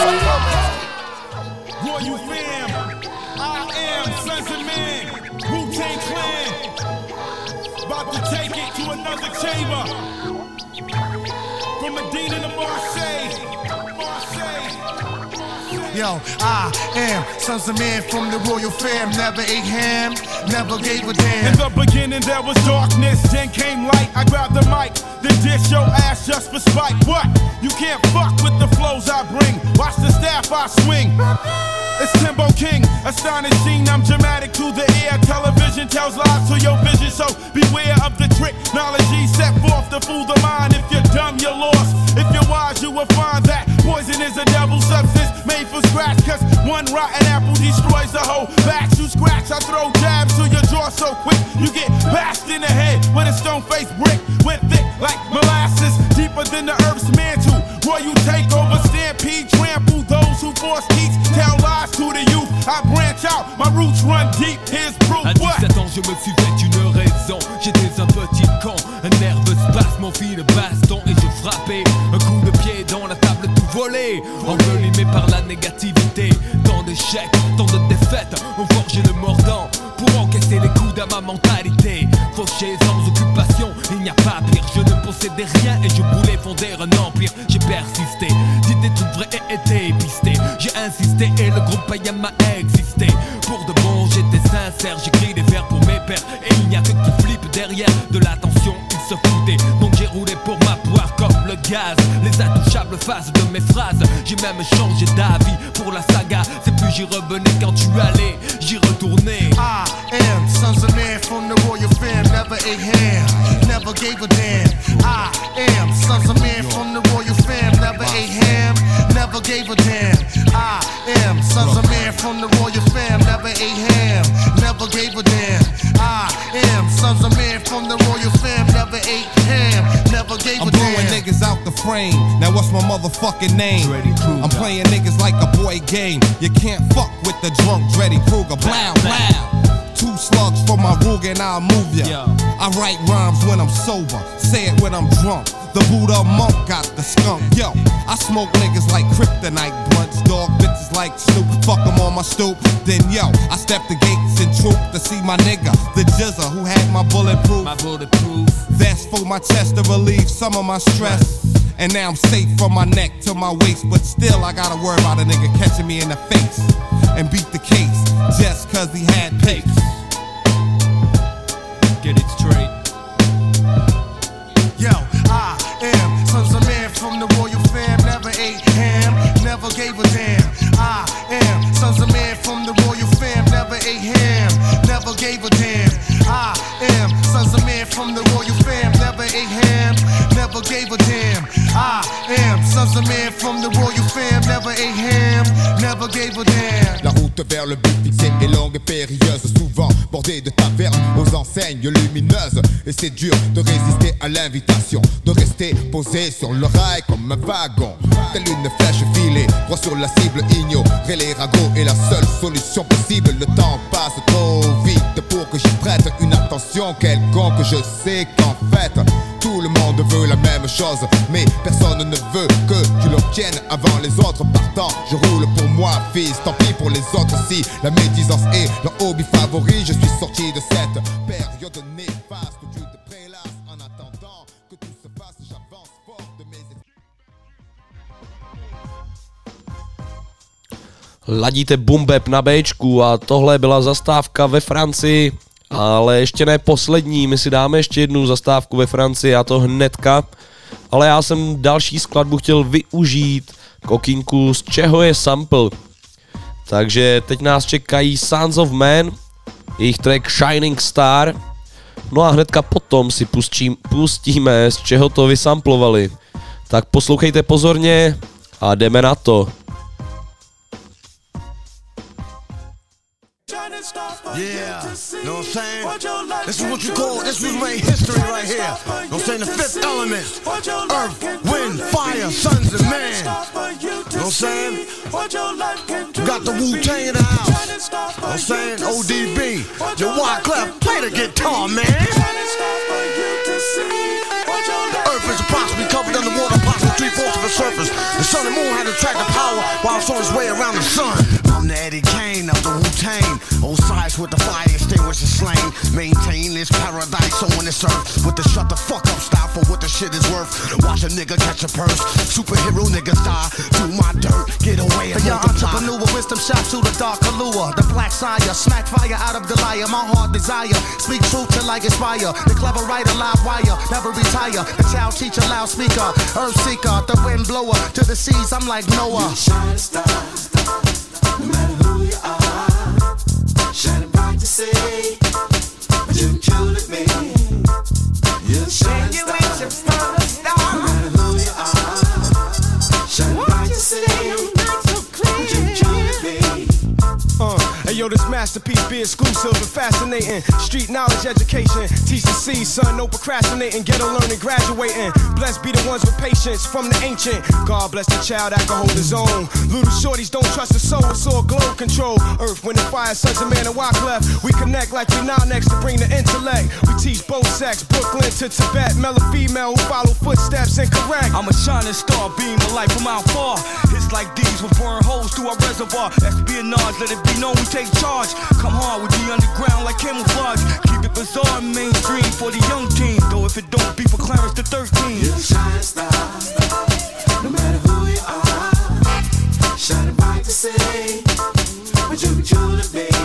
Royal fam, I am Sunz of Man, Wu Tang Clan. About to take it to another chamber. From Medina to Marseille. Yo, I am sons of man from the royal fam. Never ate ham, never gave a damn. In the beginning there was darkness, then came light. I grabbed the mic, then dish your ass just for spite. What? You can't fuck with the flows I bring. Watch the staff I swing. It's Timbo King, astonishing. I'm dramatic to the ear. Television tells lies to your vision, so beware of the trick. Knowledge set forth to fool the mind. If you're dumb, you're lost. If you're wise, you will find that poison is a devil substance made for scratch. Cause one rotten apple destroys the whole batch. You scratch, I throw jabs to your jaw so quick. You get bashed in the head with a stone faced brick. Went thick like molasses, deeper than the earth's mantle. Royal you take over those Out, my roots run deep. Here's proof. À What? 17 ans, je me suis fait une raison. J'étais un petit con, un nerveux spasme, mon fil de baston et je frappais. Un coup de pied dans la table, tout volé. Envelimé par la négativité. Tant d'échecs, tant de défaites, ont forgé le mordant pour encaisser les coups à ma mentalité. Fauché sans occupation, il n'y a pas pire. Je ne possédais rien et je voulais fonder un empire. J'ai persisté, d'idées toutes vraies et été pisté. J'ai insisté et le groupe païen m'a existé. Sincère, j'écris des vers pour mes pères. Et il n'y a que qui flippe derrière de l'attention, ils se foutaient. Donc j'ai roulé pour ma poire comme le gaz. Les intouchables faces de mes phrases. J'ai même changé d'avis pour la saga. C'est plus j'y revenais quand tu allais, j'y retournais. I am sons of man from the royal fam. Never ate ham, never gave a damn. I am sons of man from the royal fam. Never ate ham, never gave a damn. I am sons of man from the royal fam. Never ate ham, never gave a damn. I am sons of man from the royal fam. Never ate ham, never gave I'm a blowing niggas out the frame. Now what's my motherfucking name? I'm playing niggas like a boy game. You can't fuck with the drunk Dreddy Krueger. Blow, blow. Slugs for my rug and I'll move ya. I write rhymes when I'm sober, say it when I'm drunk. The Buddha monk got the skunk. Yo, I smoke niggas like kryptonite blunts, dog bitches like Snoop. Fuck 'em on my stoop. Then yo, I step the gates in troop to see my nigga, the Jizza who had my bulletproof. My bulletproof. Vest for my chest to relieve some of my stress. And now I'm safe from my neck to my waist, but still I gotta worry about a nigga catching me in the face and beat the case just cause he had pace. Am sons man from the royal fam. Never ate ham, never gave a. La route vers le but fixé est longue et périlleuse, souvent bordée de tavernes aux enseignes lumineuses. Et c'est dur de résister à l'invitation, de rester posé sur le rail comme un wagon. Telle une flèche filée, droit sur la cible, ignorer les ragots est la seule solution possible. Le temps passe trop vite pour que j'y prête une attention quelconque. Je sais qu'en fait, tout le monde veut la même chose, mais personne ne veut que tu l'obtiennes avant les autres. Partant, je roule pour moi, fils. Tant pis pour les autres si la médisance est leur hobby favori. Je suis sorti de cette période néfaste Ladíte Bumbeb na Bčku a tohle byla zastávka ve Francii, ale ještě ne poslední, my si dáme ještě jednu zastávku ve Francii a to hnedka, ale já jsem další skladbu chtěl využít k okýnku, z čeho je sample. Takže teď nás čekají Sons of Man, jejich track Shining Star, no a hnedka potom si pustím, pustíme, z čeho to vysamplovali. Tak poslouchejte pozorně a jdeme na to. Yeah, know what I'm saying? This is what you call, this was made history right here. Know what I'm saying? The fifth element earth, wind, fire, sons and man. Know what I'm saying? Got the Wu Tang in the house. Know what I'm saying? ODB, your Wyclef, play the guitar, man. Earth is approximately covered underwater, approximately three fourths of the surface. The sun and moon had attractive power while it's on its way around the sun. I'm the Eddie Kane of the Wu Tang. Osiris with the fire extinguisher slain. Maintain this paradise on this earth with the shut the fuck up style for what the shit is worth. Watch a nigga catch a purse. Superhero niggas die. Do my dirt. Get away and Your entrepreneur, wisdom shot to the dark allure. The black sire, smack fire out of the liar. My heart desire, speak truth till I inspire. The clever writer, live wire, never retire. The child teacher, loudspeaker, earth seeker, the wind blower. To the seas, I'm like Noah. Shining star, no matter who you are, shining bright to say, but you can truly me. You're a shining star, no matter who you are, shining bright to say, hey yo, this masterpiece be exclusive and fascinating. Street knowledge education, TCC, son, no procrastinating, ghetto learning, graduating. Blessed be the ones with patience from the ancient. God bless the child that can hold his own. Little shorties don't trust the soul, it's all glow control. Earth, wind, and fire, sons of man and Wyclef. We connect like we now next to bring the intellect. We teach both sex, Brooklyn to Tibet, and female who follow footsteps and correct. I'm a shining star, beam of light from out far. Hits like these will burn holes through our reservoir. Espionage, let it be known we take charge. Come hard with the underground like camouflage. Keep it bizarre mainstream for the young team. Though if it don't be for Clarence the 13. You're a shining star, no matter who you are, shining bright to say, but you can truly be.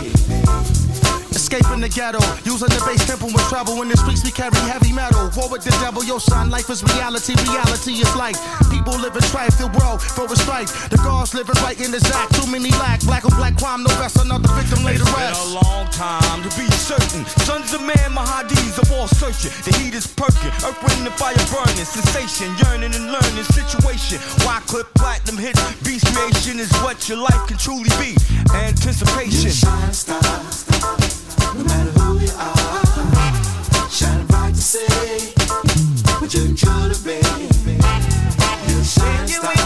Escaping the ghetto, using the base tempo with travel in the streets. We carry heavy metal. War with the devil, yo son. Life is reality. Reality is life. People live in strife. The world for a strife. The guards living right in the zack. Too many lack. Black on black crime. No rest. Another victim laid to It's been a long time to be certain. Sons of man, Mahadis of all searching. The heat is perking. Earth, wind, and fire burning. Sensation, yearning and learning. Situation. Wyclef platinum hits? Beast creation is what your life can truly be. Anticipation. shining star, no matter who you bright to say, but you can truly be. You're a shining star,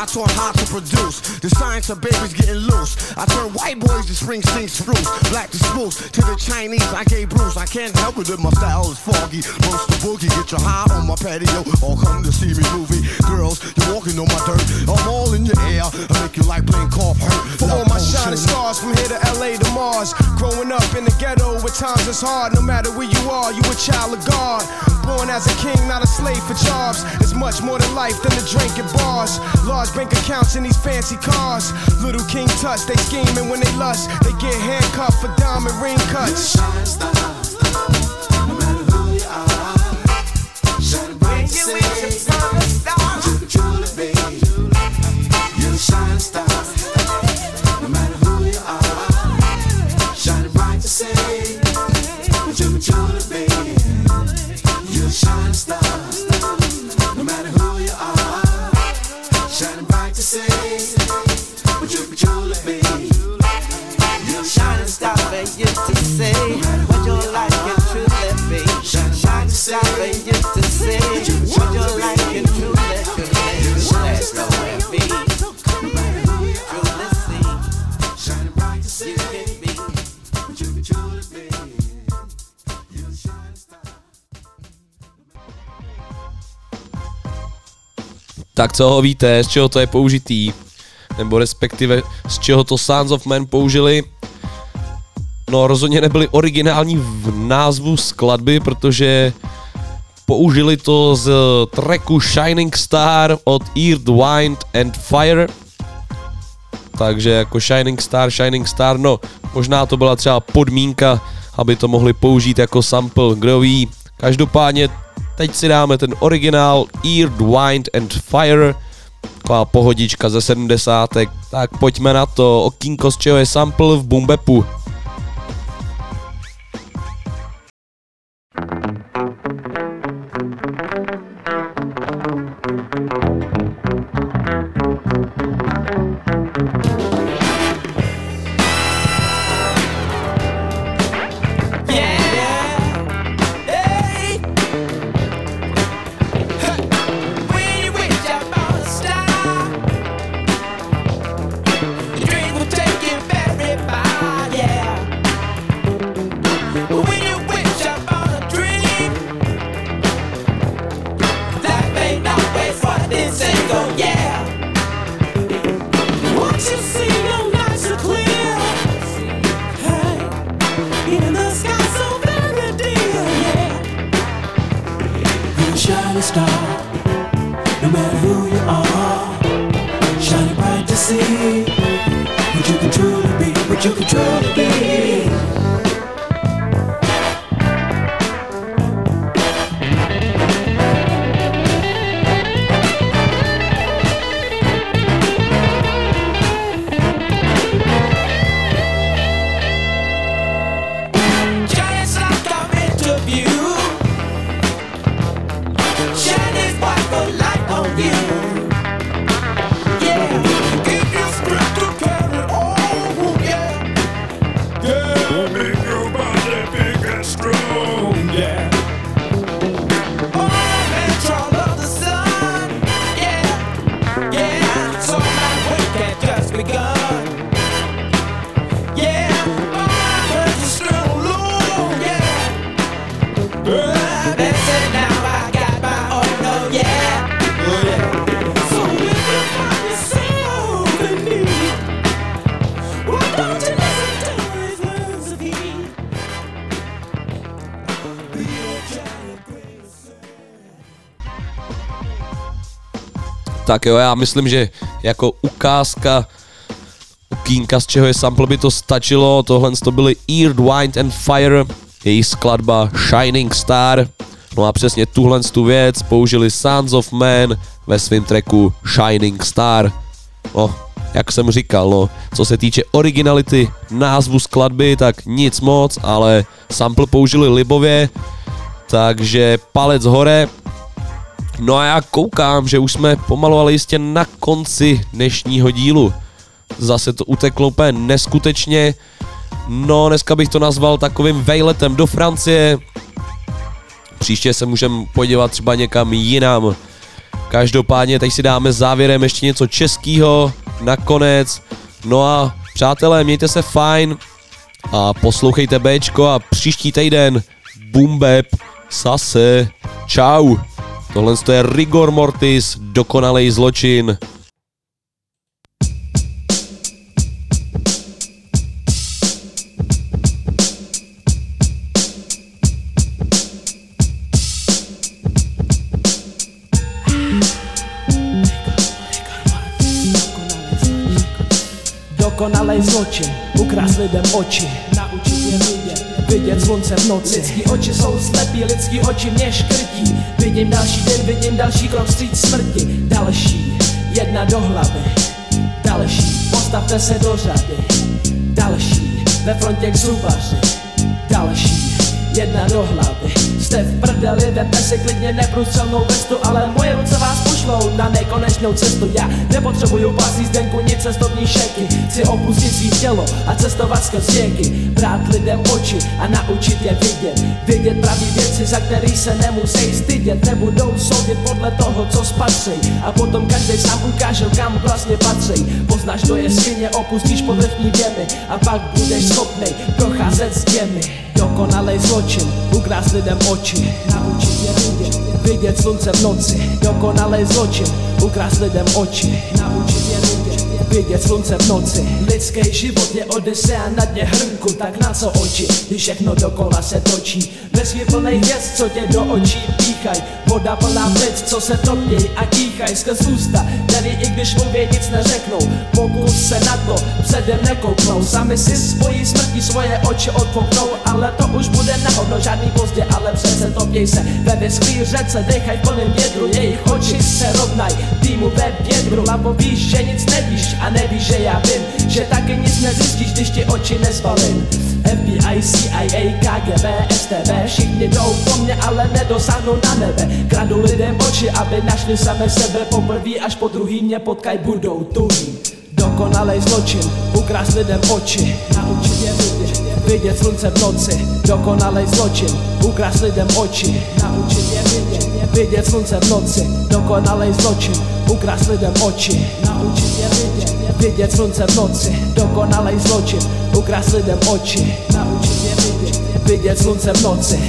I taught how to produce. The science of babies getting loose. I turned white boys to spring Springsteen spruce, black to spruce. To the Chinese, I gave Bruce. I can't help it if my style is foggy. Roast the boogie, get your high on my patio, or come to see me movie. Girls, you're walking on my dirt. I'm all in your air. I make you like playing cough hurt. For all stars from here to LA to Mars. Growing up in the ghetto where times is hard. No matter where you are, you a child of God. Born as a king, not a slave for jobs. It's much more than life than the drink at bars. Large bank accounts in these fancy cars. Little king touch, they scheming when they lust. They get handcuffed for diamond ring cuts. Tak co ho víte, z čeho to je použitý? Nebo respektive z čeho to Sons of Men použili? No rozhodně nebyli originální v názvu skladby, protože použili to z tracku Shining Star od Earth, Wind and Fire. Takže jako Shining Star, Shining Star, no možná to byla třeba podmínka, aby to mohli použít jako sample, kdo ví. Každopádně teď si dáme ten originál Earth, Wind and Fire, taková pohodička ze 70. Tak pojďme na to, okýnko z čeho je sample v Bumbepu. Tak jo, já myslím, že jako ukázka okýnka, z čeho je sample, by to stačilo. Tohle to byly Earth, Wind and Fire, její skladba Shining Star. No a přesně tuhle tu věc použili Sons of Man ve svém tracku Shining Star. No, jak jsem říkal, no, co se týče originality názvu skladby, tak nic moc, ale sample použili libově, takže palec hore, No a já koukám, že už jsme pomalu ale jistě na konci dnešního dílu. Zase to uteklo úplně neskutečně. No, dneska bych to nazval takovým vejletem do Francie. Příště se můžeme podívat třeba někam jinam. Každopádně teď si dáme závěrem ještě něco českýho nakonec. No a přátelé, mějte se fajn a poslouchejte Bčko a příští týden Bumbeb Sase. Čau. Tohle to je Rigor Mortis, dokonalej zločin. Dokonalej zločin, ukrást lidem oči je vidět, slunce v noci. Lidský oči jsou slepí, lidský oči mě škrtí. Vidím další den, vidím další krok vstříc smrti. Další, jedna do hlavy. Další, postavte se do řady. Další, ve frontě k zubaři. Další, jedna do hlavy Jste v prdeli, vemte si klidně neprůstřelnou vestu Ale moje ruce vás pošlou na nekonečnou cestu. Já nepotřebuju pasí zdenku, nic cestovní šeky Chci opustit svý tělo a cestovat skrz řeky Brát lidem oči a naučit je vidět Vidět pravý věci, za který se nemusí stydět. Nebudou soudit podle toho, co spatřej. A potom každý sám ukáže, kam vlastně patří Poznáš, to je svině, opustíš povrchní věmy A pak budeš schopnej procházet s těmi Dokonalej zločin, ukrást lidem oči Naučit je vidět, vidět slunce v noci. Dokonalej zločin, ukrást lidem oči Naučit je vidět, vidět slunce v noci. Lidský život je odisea na dně hrnku Tak na co oči, když všechno dokola se točí Vesmír plnej hvězd, co tě do očí píchaj Voda plná plic, co se topěj a kýchaj Skrz ústa, který i když mluví nic neřeknou Pokus se na to předem nekouknou. Sami si svojí smrtí svoje oči odfoknou Ale to už bude nahodno, žádný pozdě Ale přece topěj se. Ve vyschlý řece Dechaj v plném vědru, jejich oči se rovnaj. Týmu ve vědru, labo víš, že nic nevíš A nevíš, že já vím, že taky nic nezjistíš, když ti oči nezbalím. FBI, CIA, KGB, STB Všichni jdou po mně, ale nedosáhnou na nebe Kradu lidem oči, aby našli same sebe. Poprvý až po druhý mě potkaj budou tuhý Dokonalej zločin, ukrást lidem oči. Naučit je vidět, vidět slunce v noci. Dokonalej zločin, ukrást lidem oči. Naučit je vidět, vidět slunce v noci. Dokonalej zločin, ukrást lidem oči. Naučit je vidět, vidět slunce v noci. Dokonalej zločin, ukrást lidem oči. Naučit je vidět, vidět slunce v noci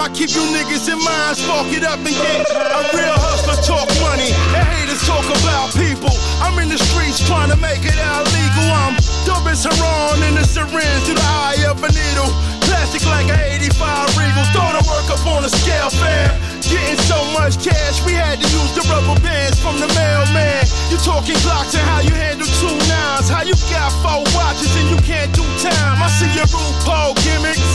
time. I keep you niggas in mind. Spark it up and get A real hustler talk money, and haters talk about people. I'm in the streets trying to make it out legal. I'm dope as in the syringe to the eye of a needle. Plastic like an 85 Regal. Throw the work up on a scale fair. Getting so much cash, we had to use the rubber bands from the mailman. You talking Glocks and how you handle two nines. How you got four watches and you can't do time. I see your RuPaul gimmicks,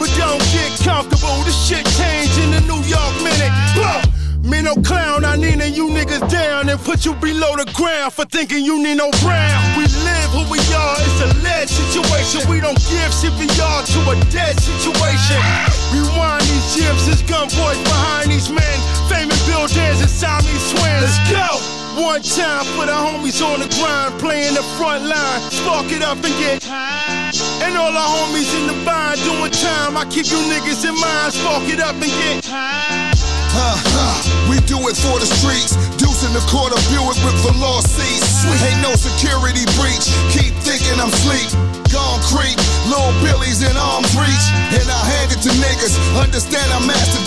but don't get comfortable. This shit changed in the New York minute. Blah. Me no clown, I need you niggas down and put you below the ground for thinking you need no brown. We live who we are, it's a lead situation. We don't give CPR to a dead situation. Rewind these gyms, there's gun boys behind these men. Famous buildings and Siamese twins. Let's go! One time for the homies on the grind, playing the front line. Spark it up and get And all the homies in the bind doing time. I keep you niggas in mind. Spark it up and get Huh, huh. We do it for the streets. Deuce in the quarter Buick with velour seats. Ain't no security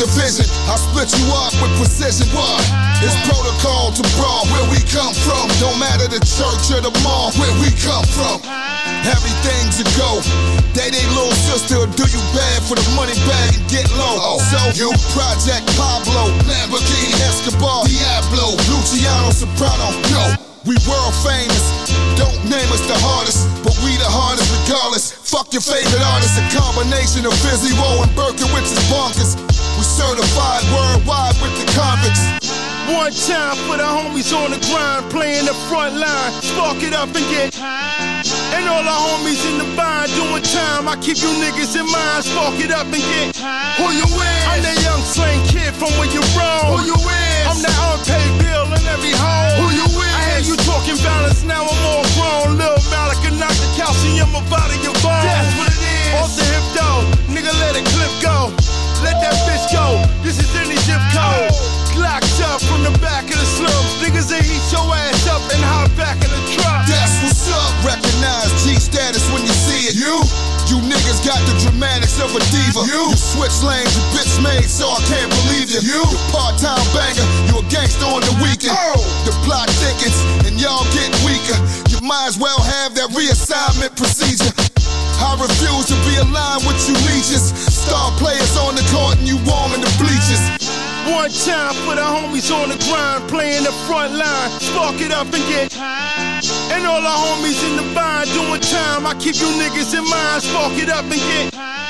division. I split you up with precision. What? It's protocol to brawl where we come from. Don't matter the church or the mall where we come from. Everything's a go. They they little sister do you bad for the money bag and get low. Oh. So you Project Pablo, Lamborghini Escobar, Diablo, Luciano Soprano. No, we world famous. Don't name us the hardest, but we the hardest regardless. Fuck your favorite artist, a combination of Fizzy Woe and Berkowitz is bonkers. We certified worldwide with the convicts. One time for the homies on the grind, playing the front line. Spark it up and get And all the homies in the bind doing time. I keep you niggas in mind. Spark it up and get Who you with? I'm that young slang kid from where you roam. Who you with? I'm that unpaid bill in every home. Who you with? I hear you talking balance, now I'm all grown. Lil Malika knock the calcium out of your bones. That's what it is. Off the hip though, nigga let it clip go. Let that bitch go. This is any zip code. Locked up from the back of the slums. Niggas they eat your ass up and hop back in the truck. That's what's up. Recognize G status when you see it. You, you You niggas got the dramatics of a diva. You, you switch lanes, you bitch made, so I can't believe you. You, you part-time banger, you a gangster on the weekend. Oh. The plot thickens, and y'all get weaker. You might as well have that reassignment procedure. I refuse to be aligned with you leeches. Star players on the court and you warm in the bleachers. One time for the homies on the grind, playing the front line. Spark it up and get high. And all our homies in the bind doing time. I keep you niggas in mind, spark it up and get